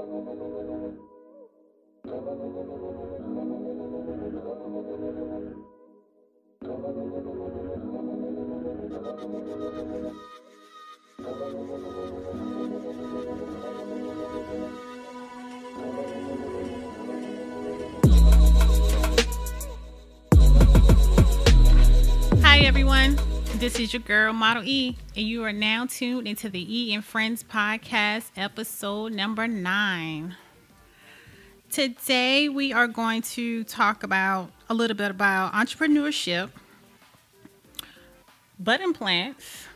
Hi, everyone. This is your girl, Model E, and you are now tuned into the E and Friends podcast, episode number nine. Today, we are going to talk about a little bit about entrepreneurship, butt implants.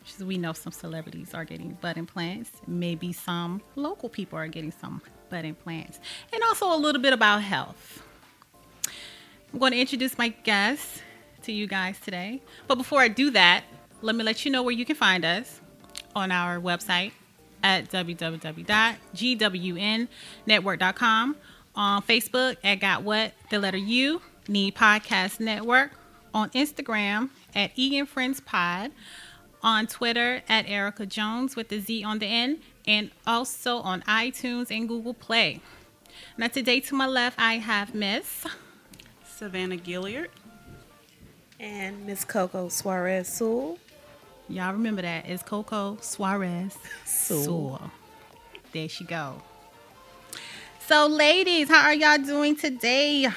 which We know some celebrities are getting butt implants. Maybe some local people are getting some butt implants, and also a little bit about health. I'm going to introduce my guests to you guys today. But before I do that, let me let you know where you can find us on our website at www.gwunnetwork.com, on Facebook at Got What, the letter U, Need Podcast Network, on Instagram at Egan Friends Pod, on Twitter at Erica Jones with the Z on the end, and also on iTunes and Google Play. Now, today to my left, I have Miss. Savannah Gilliard. And Miss Coco Suarez Sewell. Y'all remember that. It's Coco Suarez Sewell. There she go. So, ladies, how are y'all doing today?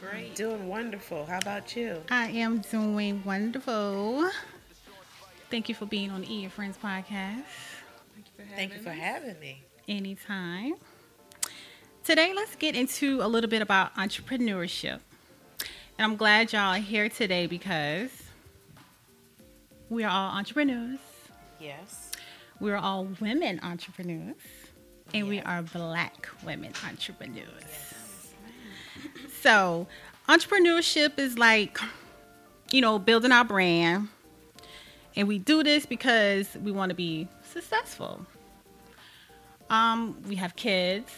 Great. Doing wonderful. How about you? I am doing wonderful. Thank you for being on the E Friends podcast. Thank you for having me. Anytime. Today, let's get into a little bit about entrepreneurship. And I'm glad y'all are here today because we are all entrepreneurs. Yes. We're all women entrepreneurs. And we are black women entrepreneurs. So, entrepreneurship is like, you know, building our brand. And we do this because we want to be successful. Um, we have kids.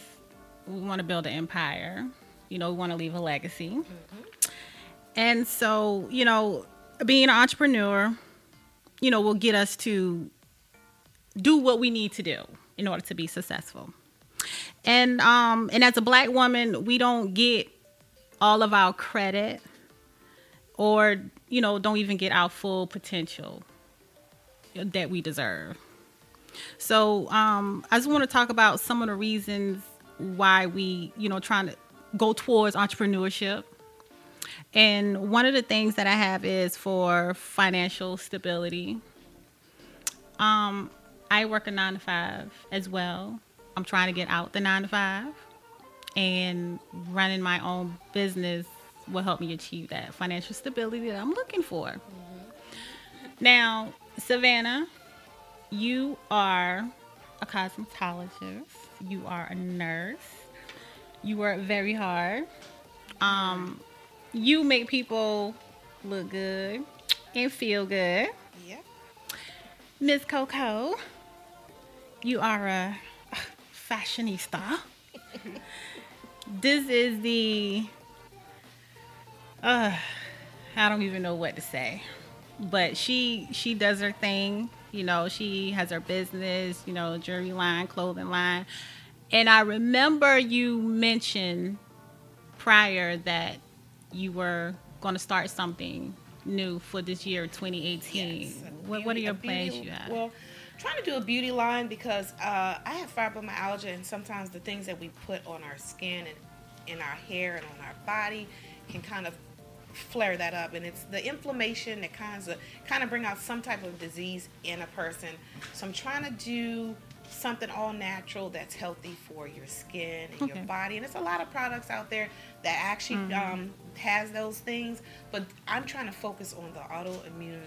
We want to build an empire. You know, we want to leave a legacy. And so, you know, being an entrepreneur, you know, will get us to do what we need to do in order to be successful. And um and as a black woman, we don't get all of our credit or you know, don't even get our full potential that we deserve. So, um I just want to talk about some of the reasons why we, you know, trying to go towards entrepreneurship. And one of the things that I have is for financial stability. Um, I work a nine to five as well. I'm trying to get out the nine to five, and running my own business will help me achieve that financial stability that I'm looking for. Now, Savannah, you are a cosmetologist. You are a nurse. You work very hard. Um, you make people look good and feel good. Yep. Miss Coco, you are a fashionista. this is the uh I don't even know what to say. But she she does her thing, you know, she has her business, you know, jewelry line, clothing line. And I remember you mentioned prior that you were going to start something new for this year 2018. Yes, what, what are your a beauty- plans you have? Well, trying to do a beauty line because uh, I have fibromyalgia, and sometimes the things that we put on our skin and in our hair and on our body can kind of flare that up and it's the inflammation that kind of kind of bring out some type of disease in a person so i'm trying to do something all natural that's healthy for your skin and Okay. your body. And it's a lot of products out there that actually mm-hmm. um, has those things but i'm trying to focus on the autoimmune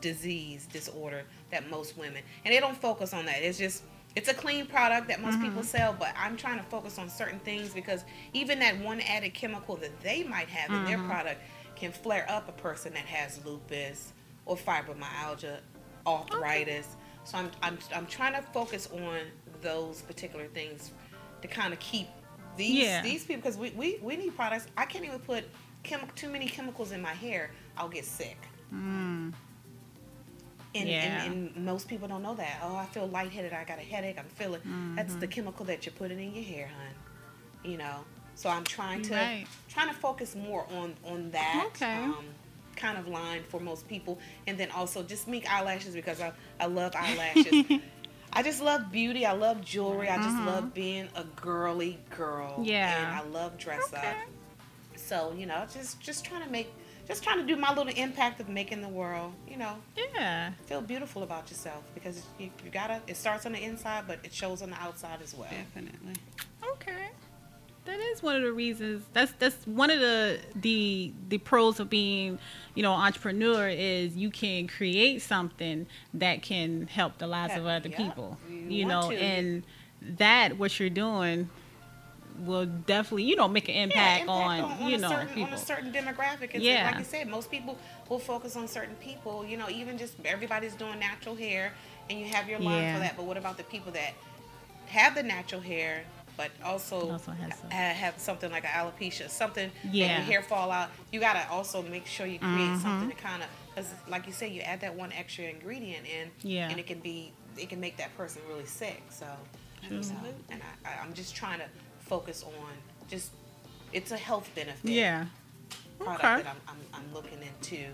disease disorder that most women and they don't focus on that. It's just it's a clean product that most people mm-hmm. sell but i'm trying to focus on certain things because even that one added chemical that they might have in their mm-hmm. product can flare up a person that has lupus or fibromyalgia arthritis so I'm, I'm i'm trying to focus on those particular things to kind of keep these Yeah. these people because we, we we need products i can't even put too many chemicals in my hair i'll get sick And, Yeah. and, and most people don't know that. Oh, I feel lightheaded. I got a headache. I'm feeling. That's Mm-hmm. the chemical that you're putting in your hair, hon. You know. So I'm trying to Right. trying to focus more on on that Okay. um, kind of line for most people, and then also just mink eyelashes because I I love eyelashes. I just love beauty. I love jewelry. I just love being a girly girl. Mm-hmm. Yeah. And I love dress Okay. up. So you know, just just trying to make, just trying to do my little impact of making the world, you know, Yeah. feel beautiful about yourself because you, you gotta. It starts on the inside, but it shows on the outside as well. Definitely. Okay. That is one of the reasons. That's that's one of the the the pros of being, you know, entrepreneur is you can create something that can help the lives of other yeah. people. You You, know, to. and that what you're doing will definitely, you know, make an impact, impact on, you a know certain, people. on a certain demographic. And Yeah. like you said, most people will focus on certain people. You know, even just everybody's doing natural hair, and you have your line Yeah. for that. But what about the people that have the natural hair, but also, Also some- have something like an alopecia, something Yeah. your hair fall out? You gotta also make sure you create Mhm. something to kind of, because like you said, you add that one extra ingredient in, Yeah. and it can be, it can make that person really sick. So, know, Absolutely. and I, I, I'm just trying to focus on just it's a health benefit yeah. product Okay. that I'm, I'm, I'm looking into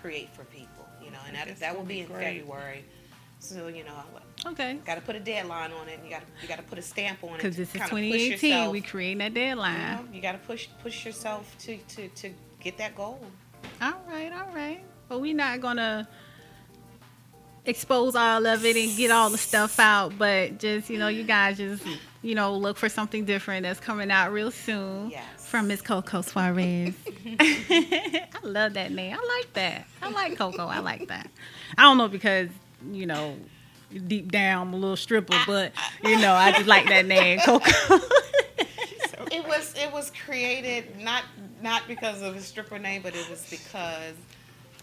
create for people, you know, and that, that will be be in great. February. So you know, Okay. got to put a deadline on it. And you got to you got to put a stamp on it. Because this is 2018. yourself, We creating that you, deadline. know, you got to push push yourself to, to to get that goal. All right, all right. But we're not gonna expose all of it and get all the stuff out. But just you know, you guys just you know look for something different that's coming out real soon. Yes. From Miss Coco Suarez. I love that name. I like that. I like Coco. I like that. I don't know because you know deep down I'm a little stripper, but you know I just like that name, Coco. It was it was created not not because of a stripper name, but it was because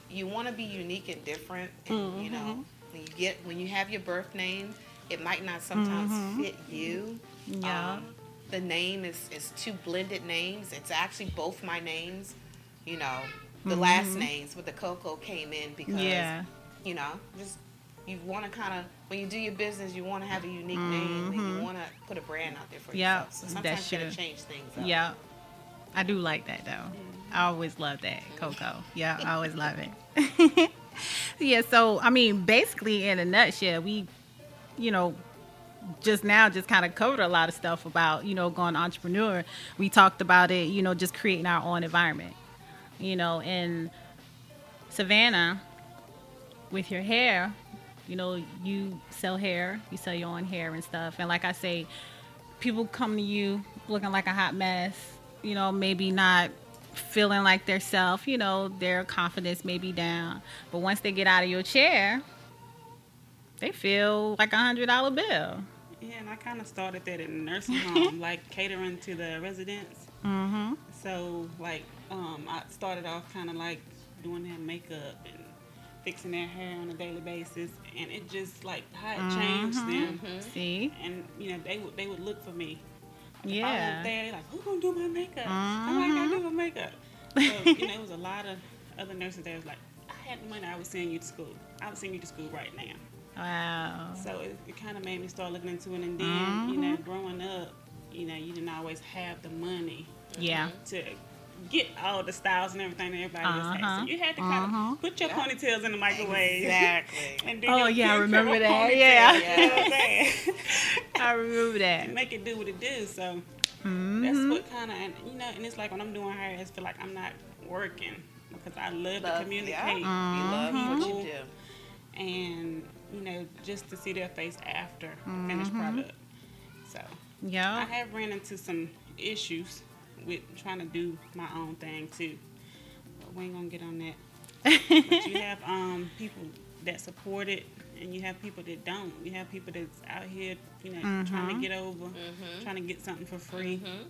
you want to be unique and different. And, mm-hmm. You know, when you get when you have your birth name, it might not sometimes mm-hmm. fit you. Yeah. Um, the name is is two blended names. It's actually both my names. You know, the last mm-hmm. names, but the Coco came in because yeah. you know, just you want to kind of when you do your business, you want to have a unique name and you mm-hmm. want to put a brand out there for Yeah, yourself. So sometimes you gotta change things. Up. Yeah. I do like that though. Mm-hmm. I always love that, mm-hmm. Coco. Yeah, I always love it. yeah, so I mean, basically in a nutshell, we, you know, just now just kind of covered a lot of stuff about, you know, going entrepreneur. We talked about it, you know, just creating our own environment. You know, in Savannah, with your hair, you know, you sell hair, you sell your own hair and stuff. And like I say, people come to you looking like a hot mess, you know, maybe not feeling like their self, you know, their confidence may be down. But once they get out of your chair, they feel like a hundred dollar bill. Yeah, and I kind of started that in a nursing home, like catering to the residents. Mm-hmm. So, like, um, I started off kind of like doing their makeup and fixing their hair on a daily basis, and it just like how it changed mm-hmm. them. Mm-hmm. See? And you know, they would they would look for me. Like, If I Yeah. went there, they like, who gonna do my makeup? I'm gotta mm-hmm. do my makeup. So you know, it was a lot of other nurses that was like, I had the money, I was sending you to school. I was sending you to school right now. Wow. So it, it kind of made me start looking into it. And then, you know, growing up, you know, you didn't always have the money Yeah. to get all the styles and everything that everybody else had. Uh-huh. So you had to kind of Uh-huh. put your Yeah. ponytails in the microwave. Exactly. And do Oh, your yeah, I remember that. ponytail, Yeah. You know I'm saying? I remember and that. make it do what it do. So Mhm. that's what kind of, and you know, and it's like when I'm doing hair, I feel like I'm not working because I love, to communicate. Yeah. You love what you do. and you know just to see their face after the finished product. So yeah. I have ran into some issues with trying to do my own thing too. But we ain't gonna get on that. but you have um, people that support it, and you have people that don't. You have people that's out here, you know, trying to mm-hmm. get over, mm-hmm. trying to get something for free. Mm-hmm.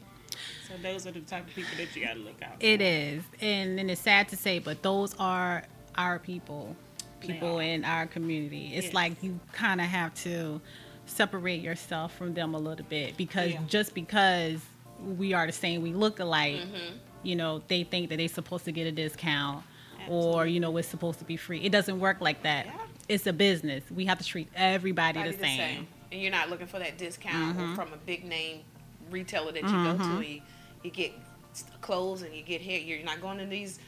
So those are the type of people that you gotta look out. For. It is, and then it's sad to say, but those are our people, people in our community. It's Yes. like you kind of have to separate yourself from them a little bit because Yeah. just because we are the same, we look alike. You know, they think that they're supposed to get a discount, or you know, it's supposed to be free. It doesn't work like that. Yeah. it's a business. We have to treat everybody Everybody the same. And you're not looking for that discount Mhm. from a big name retailer that you go Mhm. to. You, you get clothes and you get hair. You're not going to these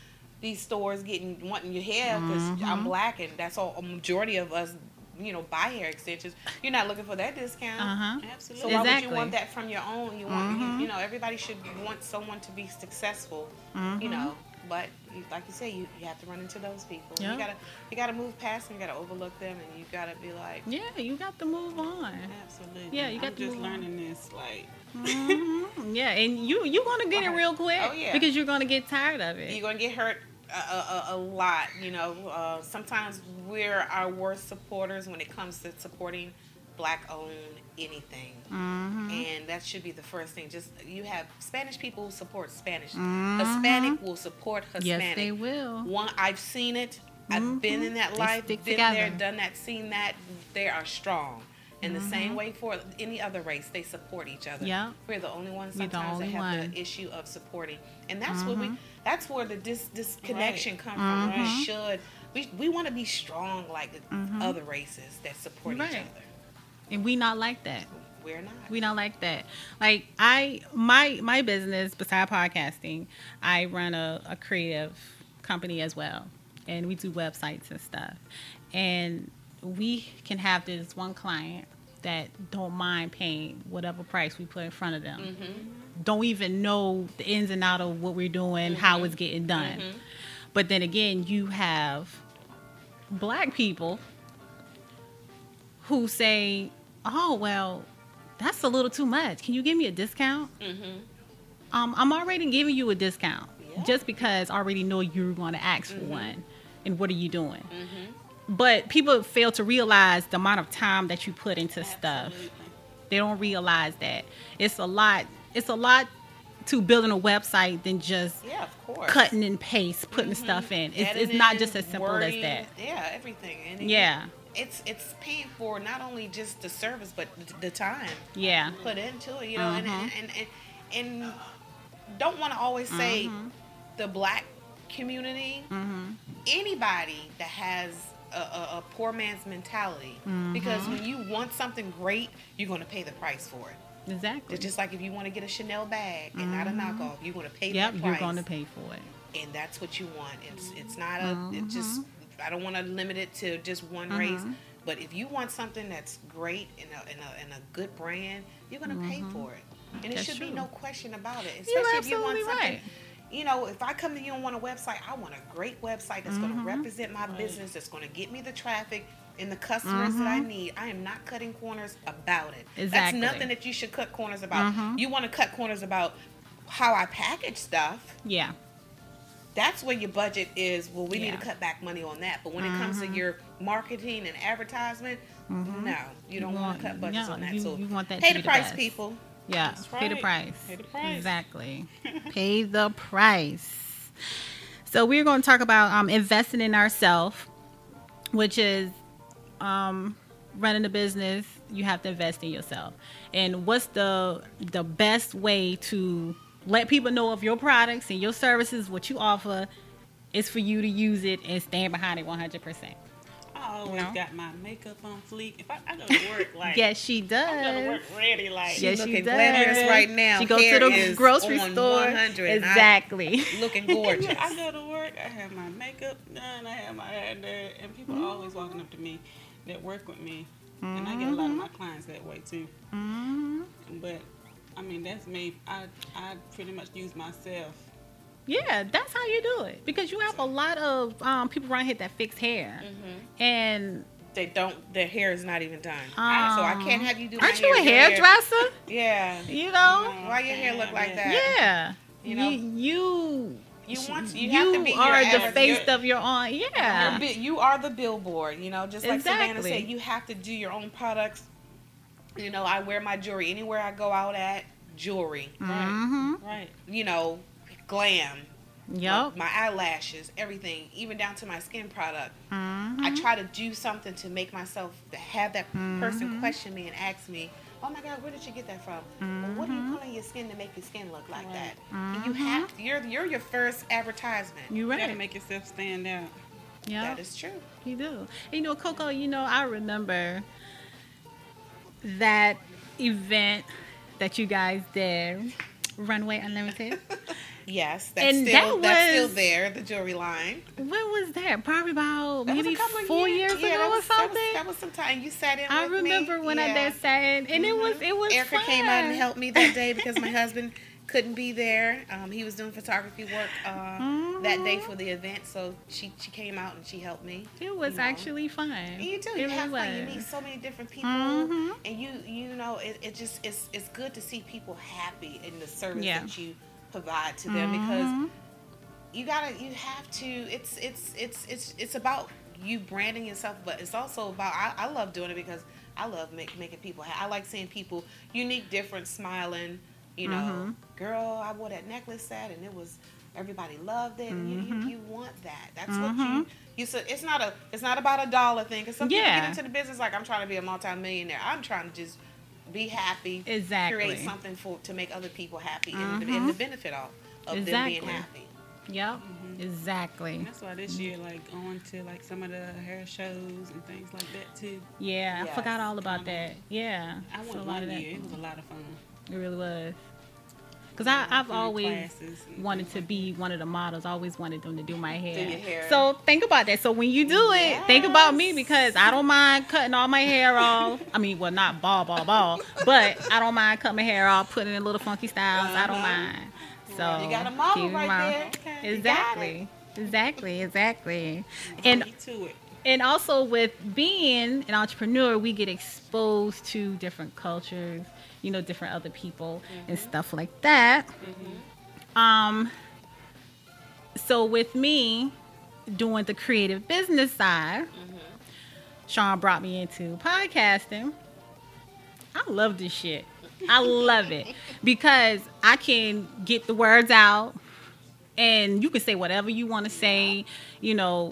these stores getting wanting your hair because I'm Mhm. black and that's all. A majority of us, you know, buy hair extensions. You're not looking for that discount. Uh huh. So Absolutely. why would you want that from your own? You want, Mhm. you, you know, everybody should want someone to be successful. Mm-hmm. You know, but you, like you say, you, you have to run into those people. Yeah. You gotta you gotta move past them. You gotta overlook them, and you gotta be like, Yeah, you got to move on. Absolutely. Yeah, you got I'm to just move on. learning this. Like, Mhm. Yeah, and you you gonna get it real quick Oh, yeah. because you're gonna get tired of it. you're gonna get hurt a, a, a- lot. You know, uh, sometimes we're our worst supporters when it comes to supporting black-owned anything. hmm and that should be the first thing. Just you have Spanish people who support Spanish. Mhm. Hispanic will support Hispanic. Yes, they will. One, I've seen it. I've been Mhm. in that life, been there, done that, seen that. They are strong. In the same Mhm. way for any other race, they support each other. Yeah. We're the only ones sometimes that have one. the issue of supporting, and that's what we. Mhm. That's where the dis disconnection comes from. We should. We, we want to be strong like other races that support each other. And we not like that. We're not. We not like that. Like I my my business beside podcasting, I run a, a creative company as well. And we do websites and stuff. And we can have this one client that don't mind paying whatever price we put in front of them. Mm-hmm. Don't even know the ins and out of what we're doing, how it's getting done. Mhm. But then again, you have black people who say, "Oh, well, that's a little too much. Can you give me a discount?" Mm-hmm. Um, I'm already giving you a discount Yeah. just because I already know you're going to ask for Mhm. one. And what are you doing? Mm-hmm. But people fail to realize the amount of time that you put into stuff. They don't realize that it's a lot. It's a lot to building a website than just Yeah, of course. cutting and paste, putting Mhm. stuff in. It's, it's not just as simple wording, as that. Yeah, everything. And it- Yeah, it's it's paying for not only just the service but the, the time yeah, put into it. You know, and, Mhm. and and and don't want to always say Mhm. the black community. hmm Anybody that has a, a, a poor man's mentality, because Mhm. when you want something great, you're going to pay the price for it. exactly. It's just like if you want to get a Chanel bag and not a Mhm. knockoff, you're going to pay the price. yep, you're going to pay for it. and that's what you want. It's it's not a it just Mm-hmm. I don't want to limit it to just one race, but if you want something that's great and a, and a, and a good brand, you're gonna pay for it, and it Mm-hmm. That's should be no question about it. Especially if you want something. right. You know, if I come to you and want a website, I want a great website that's going Mm-hmm. to represent my Right. business, that's going to get me the traffic and the customers that I need. I am not cutting corners about it. Mm-hmm. Exactly. That's nothing that you should cut corners about. Mhm. You want to cut corners about how I package stuff Yeah, that's where your budget is. Well, we need to cut back money on that. But when it comes to Mhm. your marketing and advertisement, no, you don't want to cut budgets yeah, on that. Mm-hmm. You, so you want that pay the price, best. people. Yeah, That's pay the price. Pay the price. Exactly. pay the price. So we're going to talk about um, investing in ourselves, which is um, running a business. You have to invest in yourself. And what's the the best way to let people know of your products and your services, what you offer, is for you to use it and stand behind it 100%. I always know? got my makeup on fleek. If I, I go to work like Yes, she does. I go to does. work ready like Yes, she looking does. glamorous right now. She goes Hair to the is grocery on store. 100, and I- Exactly. Looking gorgeous. Yeah, I go to work, I have my makeup done, I have my hair done, and people Mm-hmm. are always walking up to me that work with me. And I get a lot of my clients that way too. hmm But I mean that's me. I I pretty much use myself. Yeah, that's how you do it because you have a lot of um, people around here that fix hair, Mm-hmm. and they don't. Their hair is not even done. um, so I can't have you do. Aren't you a hair. Your hair- hairdresser? Yeah. You know, Why your hair look like that? yeah. You know? you You want to- you, you have to be are the face of your own. Yeah, you are the billboard, you know, just like Savannah said, you have to do your own products. You know, I wear my jewelry anywhere I go out at, jewelry, mm-hmm. Right. you know, glam, Yep. my eyelashes, everything, even down to my skin product. Mm-hmm. I try to do something to make myself to have that person Mhm. question me and ask me, "Oh my God, where did you get that from? Well, what do you Mhm. put on your skin to make your skin look like Right. that?" And you Mhm. have you're you're your first advertisement. You You gotta make yourself stand out. Yeah. That is true. You do. And, you know, Coco, you know, I remember that event that you guys did, Runway Unlimited. Yes, that's And still that that's still there. The jewelry line. when was that? Probably about That maybe four years, Yeah, ago that or was, that something. was- That was, some time. You sat in. I with me. remember when I Yeah. did sat, and it was it was Erica fun. came out and helped me that day because my husband couldn't be there. Um, he was doing photography work uh, that day Mhm. for the event, so she she came out and she helped me. It was you know. actually fun. And you do. It You have fun. You meet so many different people, Mhm. and you you know it, it just it's it's good to see people happy in the service Yeah. that you provide to them because Mhm. you gotta you have to it's it's it's it's it's about you branding yourself but it's also about i, I love doing it because i love make, making people i like seeing people unique different smiling you know Mhm. girl i wore that necklace set and it was everybody loved it and you, you, you want that that's what you Mhm. you said it's not a it's not about a dollar thing because some people get into the business like i'm trying to be a multimillionaire i'm trying to just be happy Exactly. create something for to make other people happy and, the, Mhm. and the benefit of, of them Exactly. being happy Yep. Mhm. Exactly. And that's why this year, like going to like some of the hair shows and things like that too. Yeah, I forgot all about that. Yeah. I So went a lot one of that. year. It was a lot of fun. It really was. Cause I, I've always wanted to be one of the models. I always wanted them to do my hair. your hair. So think about that. So when you do it, think about me because I don't mind cutting all my hair off. I mean, well, not ball, ball, ball, but I don't mind cutting my hair off, putting in little funky styles. I don't Uh-huh. mind. So You got a model right there. Okay. Exactly. Exactly. Exactly. And to it. and also with being an entrepreneur we get exposed to different cultures you know different other people and stuff like that. Um so with me doing the creative business side sean brought me into podcasting. I love this shit. I love it. Because i can get the words out and you can say whatever you want to say you know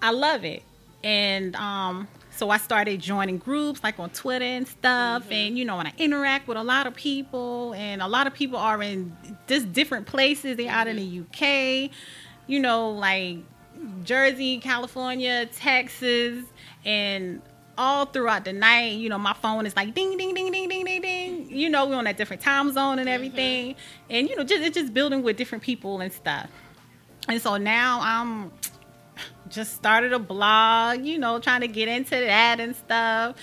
I love it. And um, so I started joining groups like on Twitter and stuff. Mm-hmm. And, you know, and I interact with a lot of people. And a lot of people are in just different places. They're out in mm-hmm. the UK, you know, like Jersey, California, Texas, and all throughout the night, you know, my phone is like ding, ding, ding, ding, ding, ding, ding. You know, we're on a different time zone and mm-hmm. everything. And, you know, just, it's just building with different people and stuff. And so now I'm just started a blog, you know, trying to get into that and stuff.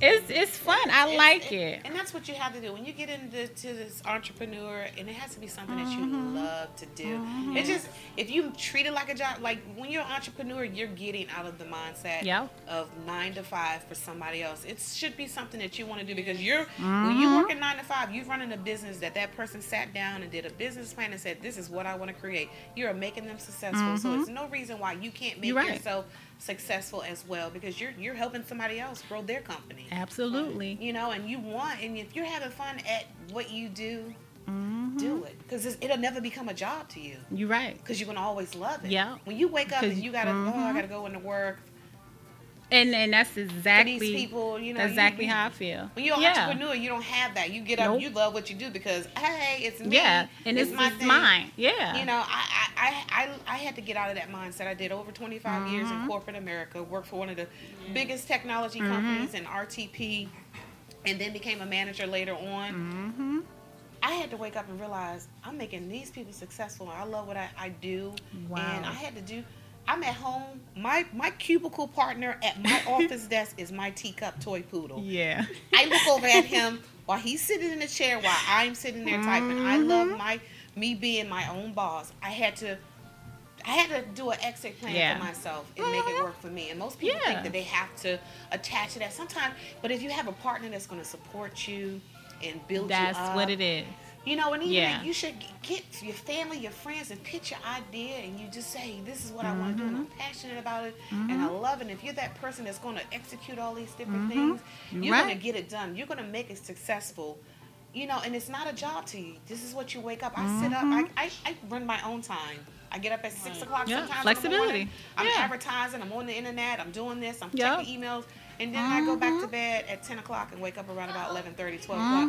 It's it's fun. I It's- like it. And that's what you have to do when you get into to this entrepreneur, and it has to be something that you Mm-hmm. love to do. It's just if you treat it like a job, like when you're an entrepreneur, you're getting out of the mindset of nine to five for somebody else. It should be something that you want to do because you're when Mm-hmm. you working nine to five, you're running a business that that person sat down and did a business plan and said, "This is what I want to create." You're making them successful, so it's no reason why you can't make Mm-hmm. Right. yourself successful as well because you're you're helping somebody else grow their company Absolutely. you know, and you want, and if you're having fun at what you do, Mhm. do it because it'll never become a job to you You're right. because you're gonna always love it. Yeah. When you wake up and you gotta, oh, I mhm. gotta go into work And and that's for exactly these people. You know, exactly you- how I feel. When you're an yeah. entrepreneur, you don't have that. You get up, Nope. you love what you do because hey, it's me. Yeah. And it's, my thing. mine. Yeah. You know, I, I, I, I, had to get out of that mindset. I did over 25 years Mm-hmm. in corporate America, worked for one of the biggest technology Mm-hmm. companies in RTP, and then became a manager later on. hmm I had to wake up and realize I'm making these people successful. I love what I, I do. Wow. And I had to do I'm at home. My my cubicle partner at my office desk is my teacup toy poodle. Yeah. I look over at him while he's sitting in the chair while I'm sitting there typing. I love Mm-hmm. my me being my own boss. I had to I had to do an exit plan Yeah. for myself and make it work for me. And most people Yeah. think that they have to attach to that sometimes. But if you have a partner that's going to support you and build That's you up, what it is. You know, and even Yeah. you should get your family, your friends, and pitch your idea, and you just say, "This is what I want to do, and I'm Mm-hmm. passionate about it, and I love it." And if you're that person that's going to execute all these different Mm-hmm. things, you're Right. going to get it done. You're going to make it successful. You know, and it's not a job to you. This is what you wake up. I sit up. I, I, I run my own time. I get up at six o'clock Yeah, sometimes. flexibility. Morning. I'm Yeah. advertising. I'm on the internet. I'm doing this. I'm Yep. checking emails, and then I go back Mm-hmm. to bed at ten o'clock and wake up around about 11, 30, 12 o'clock.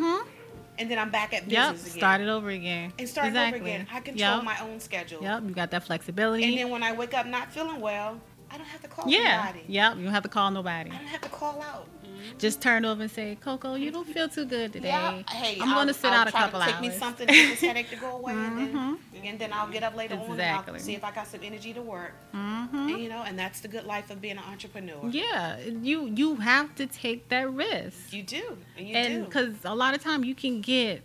And then I'm back at Yep. business again. Start it over again. and start exactly. over again. I control Yep. my own schedule. Yep. You got that flexibility. And then when I wake up not feeling well, I don't have to call yeah. anybody. Yep. You don't have to call nobody. I don't have to call out. Just turn over and say, Coco, you don't feel too good today. Yeah, hey, I'm going to sit I'll out a couple to couple take hours. me something to this headache to go away, and, then, Mhm. and then I'll get up later on and Exactly. I'll see if I got some energy to work. Mhm. And, you know, and that's the good life of being an entrepreneur. Yeah, you you have to take that risk, You do, and you and because a lot of time you can get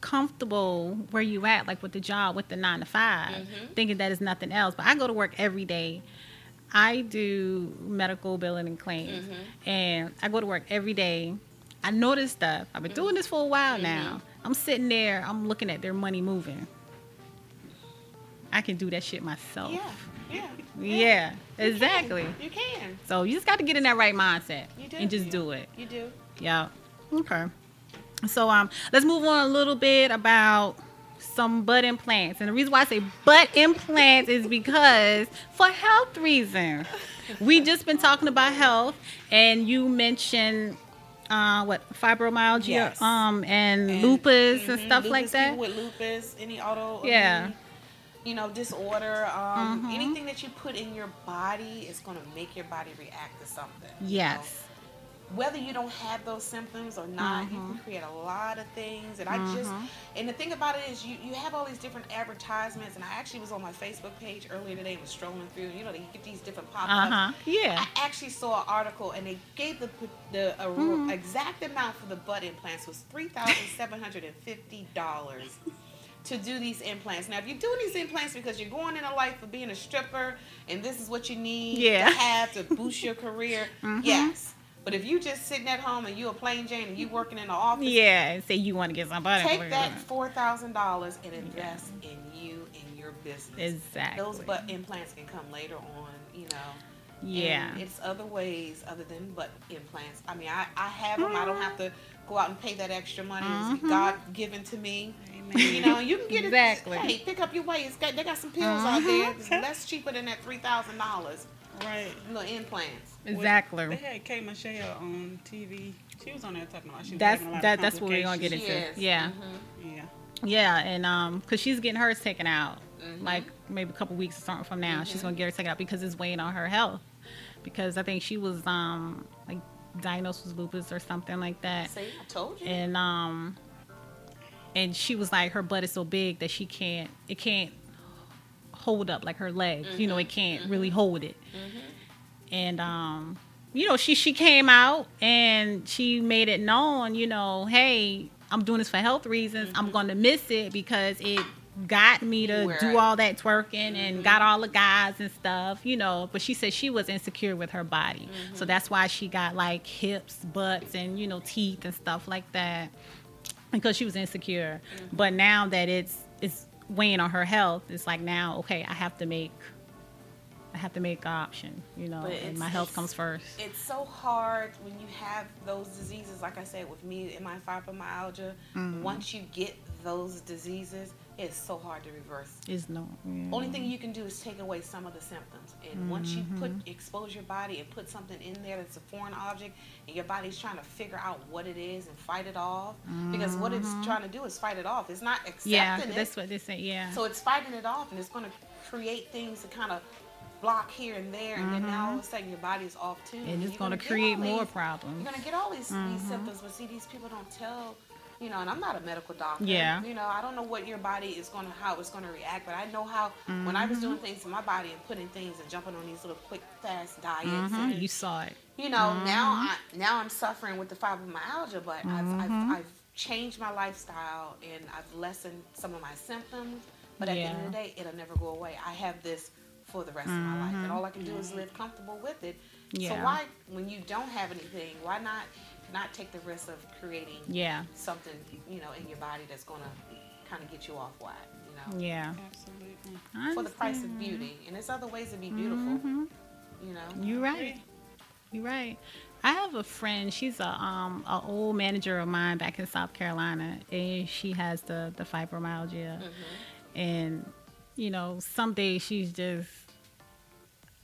comfortable where you at, like with the job, with the nine to 5 Mhm. thinking that is nothing else. But I go to work every day. I do medical billing and claims, Mhm. and I go to work every day. I know this stuff. I've been doing this for a while now. I'm sitting there. I'm looking at their money moving. I can do that shit myself. Yeah, yeah, Yeah, can. exactly. You can. So you just got to get in that right mindset You do. and just do it. You do. Yeah. Okay. So um, let's move on a little bit about some butt implants. And the reason why I say butt implants is because for health reasons. We just been talking about health, and you mentioned uh, what fibromyalgia, Yes. um, and, And- lupus and mhm, stuff lupus, like that. With lupus, any auto, Yeah. you know, disorder, um, Mhm. anything that you put in your body is going to make your body react to something. you know. Whether you don't have those symptoms or not, you Mm-hmm. can create a lot of things. And I just, and the thing about it is, you, you have all these different advertisements. And I actually was on my Facebook page earlier today, was strolling through. You know, they get these different pop ups. Uh huh. Yeah. I actually saw an article and they gave the the Mm-hmm. exact amount for the butt implants was three thousand seven hundred and fifty dollars to do these implants. Now, if you're doing these implants because you're going in a life of being a stripper and this is what you need Yeah. to have to boost your career, Mhm. yes. But if you just sitting at home and you a plain Jane and you working in the office, Yeah. And say you want to get some butt take that four thousand dollars and invest in you and your business. Exactly. Those butt implants can come later on, you know. Yeah. And it's other ways other than butt implants. I mean, I, I have them. I don't have to go out and pay that extra money. It's Mhm. God given to me. Amen. You know, you can get Exactly. it. Hey, pick up your weight. It's got, they got some pills out there. It's less cheaper than that three thousand dollars. Right. Little implants. exactly. They had K Michelle on TV. She was on there talking about she was That's having a lot that. of That's what we're gonna get into. She is. Yeah, Mhm. Yeah. yeah, and um, cause she's getting hers taken out, Mhm. like maybe a couple weeks or something from now. She's Mhm. gonna get her taken out because it's weighing on her health. Because I think she was um like diagnosed with lupus or something like that, See, I told you. and um, and she was like her butt is so big that she can't it can't hold up like her legs. You know, it mm-hmm, can't mm-hmm. really hold it. Mhm. and um you know she she came out and she made it known you know hey i'm doing this for health reasons i'm mm-hmm. going to miss it because it got me to Right. do all that twerking and got all the guys and stuff you know but she said she was insecure with her body so that's why she got like hips butts and you know teeth and stuff like that because she was insecure but now that it's it's weighing on her health it's like now okay i have to make I have to make an option, you know, and my health comes first. it's so hard when you have those diseases like i said with me and my fibromyalgia Mm-hmm. once you get those diseases it's so hard to reverse It's not. yeah. only thing you can do is take away some of the symptoms and once you put Mm-hmm. expose your body and put something in there that's a foreign object and your body's trying to figure out what it is and fight it off because what it's trying to do is fight it off it's not accepting Mm-hmm. yeah, that's what they say. Yeah. so it's fighting it off, and it's going to create things to kind of block here and there, and then now all of a sudden your body's off too. Mm-hmm. and it's going to create more these- problems. You're going to get all these, Mm-hmm. these symptoms, but see, these people don't tell. You know, and I'm not a medical doctor. Yeah. You know, I don't know what your body is going to, how it's going to react, but I know how when I was doing Mm-hmm. things to my body and putting things and jumping on these little quick, fast diets, Mhm, and You saw it. you know now Mm-hmm. I, now i'm suffering with the fibromyalgia but I've, I've, I've changed my lifestyle and i've lessened some of my symptoms but at the end of the day it'll never go away i have this for the rest of my life and all i can do is live comfortable with it Yeah. so Mm-hmm. Why when you don't have anything why not not take the risk of creating Yeah. something you know in your body that's going to kind of get you off whack you know Yeah. Absolutely. For the price of beauty and there's other ways to be beautiful Mhm. you know You're right. You're right. I have a friend. She's a um a old manager of mine back in South Carolina, and she has the the fibromyalgia. Mm-hmm. And you know, some days she's just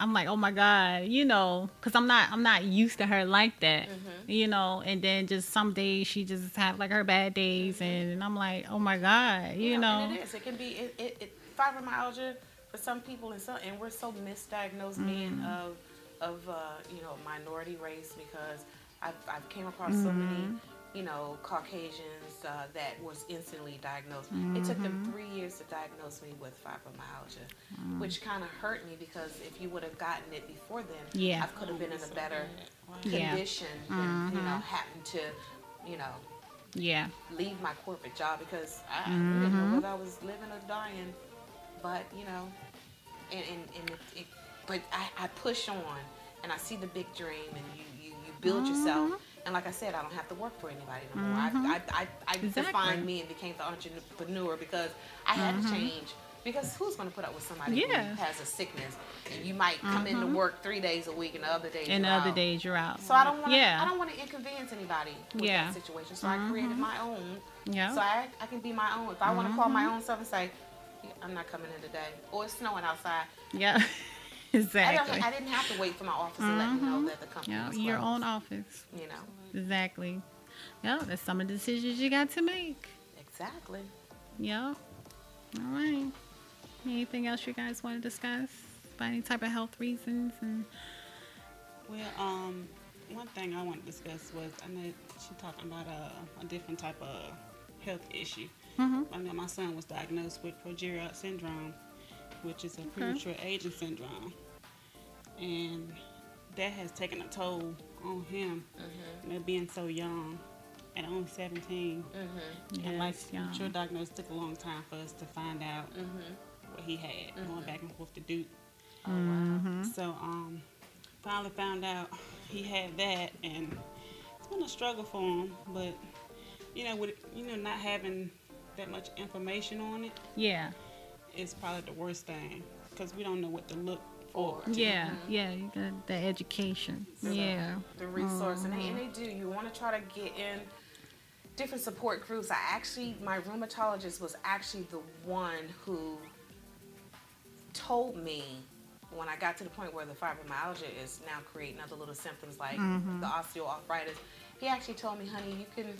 I'm like, oh my god, you know, because I'm not I'm not used to her like that, Mm-hmm. you know. And then just some days she just have like her bad days, and I'm like, oh my god, you Yeah, know. and it is. It can be it, it, it fibromyalgia for some people, and so and we're so misdiagnosed being Mm-hmm. of of uh, you know minority race because I've I've came across so Mm-hmm. many you know Caucasians uh, that was instantly diagnosed. It took Mm-hmm. them three years to diagnose me with fibromyalgia, which kind of hurt me because if you would have gotten it before then, Yeah. I could have been in a better Yeah. condition than you know happened to you know Yeah, leave my corporate job because I didn't know whether I was living or dying. But you know, and and, and it, it, but I, I push on and I see the big dream and you you, you build yourself. And like I said, I don't have to work for anybody no more. I, mm-hmm. I, I, I Exactly. defined me and became the entrepreneur because I had to mm-hmm. change. Because who's going to put up with somebody Yeah. who has a sickness? And you might come into mm-hmm. work three days a week and the other days and the you're other out. days you're out. So I don't want to. Yeah. I don't want to inconvenience anybody with Yeah. that situation. So I created my own. Yeah. So I, I can be my own. If I want to call my own self and say, I'm not coming in today, or it's snowing outside, yeah, I, exactly. don't, I didn't have to wait for my office to let me know that the company Yeah, was your own office. You know, Exactly. Yeah, that's some of the decisions you got to make. exactly. Yeah. All right. Anything else you guys want to discuss? By any type of health reasons? And Well, um, one thing I want to discuss was I know she talking about a, a different type of health issue. Mhm. I know my son was diagnosed with progeria syndrome, which is a premature aging syndrome, and that has taken a toll on him. You know, being so young, at only 17, and like young. premature diagnosis took a long time for us to find out what he had, going back and forth to Duke. Mm-hmm. So um, finally found out he had that, and it's been a struggle for him. But you know, with you know not having that much information on it yeah, is probably the worst thing because we don't know what to look for. yeah, yeah. You got the education. Yeah. The resource, and, they, uh-huh. and they do. You want to try to get in different support groups. I actually, my rheumatologist was actually the one who told me when I got to the point where the fibromyalgia is now creating other little symptoms like mm-hmm. the osteoarthritis. He actually told me, honey, you can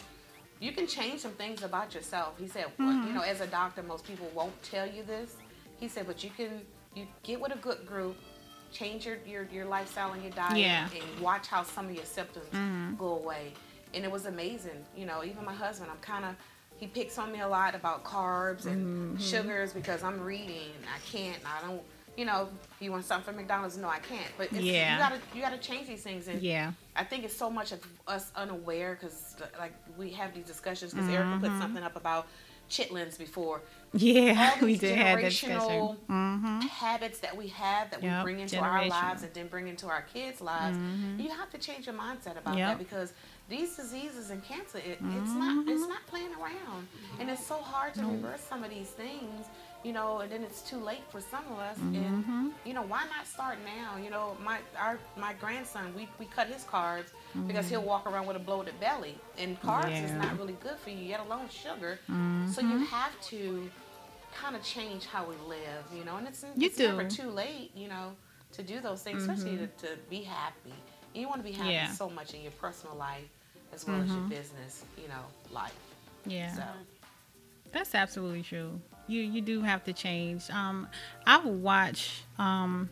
you can change some things about yourself. He said, well, mm-hmm. you know, as a doctor, most people won't tell you this. He said, but you can you get with a good group, change your your, your lifestyle and your diet, Yeah. and watch how some of your symptoms mm-hmm. go away. And it was amazing. You know, even my husband, I'm kind of he picks on me a lot about carbs and mm-hmm. sugars because I'm reading. I can't. I don't. You know, you want something from McDonald's? No, I can't. But it's, Yeah. you gotta you gotta change these things. And Yeah. I think it's so much of us unaware because like we have these discussions because Erica put mm-hmm. something up about chitlins before. Yeah. We did have that discussion. Mm-hmm. habits that we have that we bring into our lives and then bring into our kids' lives. Mm-hmm. You have to change your mindset about Yep. that because these diseases and cancer, it, it's not it's mm-hmm. not playing around, and it's so hard to reverse some of these things. You know, and then it's too late for some of us. And mm-hmm. you know, why not start now? You know, my our my grandson, we, we cut his carbs because he'll mm-hmm. walk around with a bloated belly, and carbs is not really good for you, yet alone sugar. So you mm-hmm. have to kind of change how we live, you know, and it's, You it's never too late, you know, to do those things, especially to, to be happy. And you want to be happy Yeah. so much in your personal life as well as your business, you know, life. Yeah. So, That's absolutely true. You you do have to change. Um, I would watch. Um,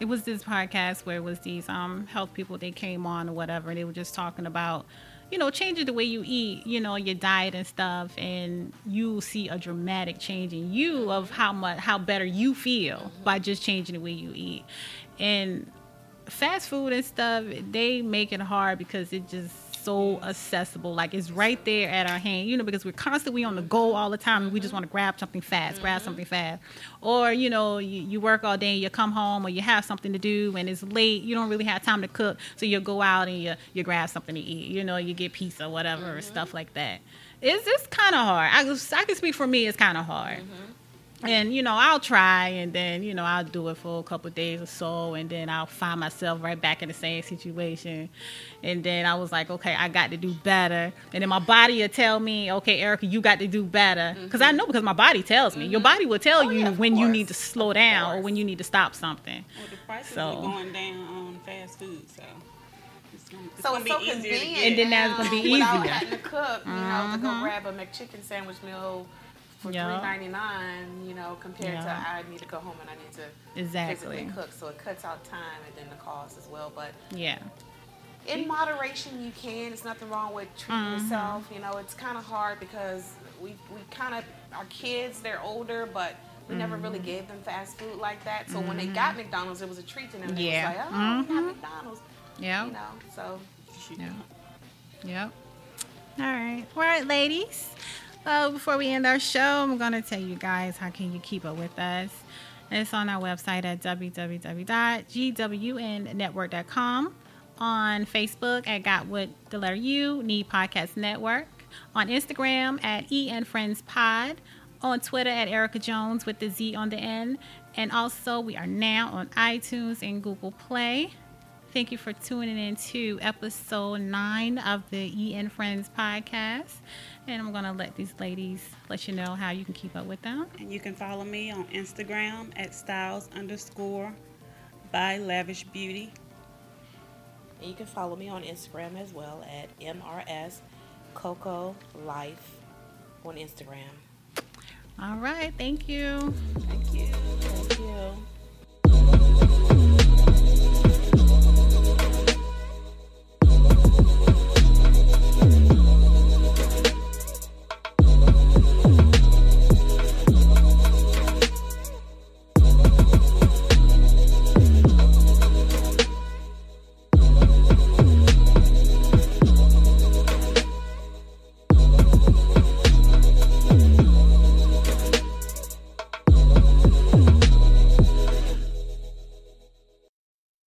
it was this podcast where it was these um health people they came on or whatever, and they were just talking about, you know, changing the way you eat, you know, your diet and stuff, and you see a dramatic change in you of how much how better you feel by just changing the way you eat, and fast food and stuff they make it hard because it just so accessible. Like it's right there at our hand you know because we're constantly on the go all the time and we just want to grab something fast grab mm-hmm. something fast. Or you know you, you work all day and you come home or you have something to do and it's late you don't really have time to cook so you go out and you you grab something to eat you know you get pizza whatever or mm-hmm. stuff like that. It's it's kind of hard. I, I can speak for me it's kind of hard mm-hmm. And you know I'll try, and then you know I'll do it for a couple days or so, and then I'll find myself right back in the same situation, and then I was like, okay, I got to do better, and then my body will tell me, okay, Erica, you got to do better, because I know because my body tells me. Your body will tell Oh, you yeah, of when you need to slow down or when you need to stop something. Well, the prices So- are going down on fast food, so it's gonna, it's So gonna it's so be easier convenient. And then that's gonna be now Without easier. having to cook, you know, to go Mhm. grab a McChicken sandwich meal for Yeah. three ninety nine. You know, compared to I need to go home and I need to Exactly. physically cook. So it cuts out time and then the cost as well. But Yeah. in moderation, you can. It's nothing wrong with treating Mhm. yourself. You know, it's kind of hard because we we kind of our kids they're older, but we never Mm-hmm. really gave them fast food like that. So when they got McDonald's, it was a treat to them. They Yeah. was like, oh, we got Mhm. McDonald's. Yeah. You know, so Yeah. Yep. All right. All right, ladies. Well, before we end our show, I'm going to tell you guys how can you keep up with us. It's on our website at www.gwunnetwork.com, on Facebook at Got What the letter U, Need Podcast Network, on Instagram at EN Friends Pod, on Twitter at Erica Jones with the Z on the end, and also we are now on iTunes and Google Play. Thank you for tuning in to episode nine of the EN Friends podcast. And I'm going to let these ladies let you know how you can keep up with them. And you can follow me on Instagram at styles underscore by lavish beauty. And you can follow me on Instagram as well at MRS Coco Life on Instagram. All right. Thank you. Thank you. Thank you.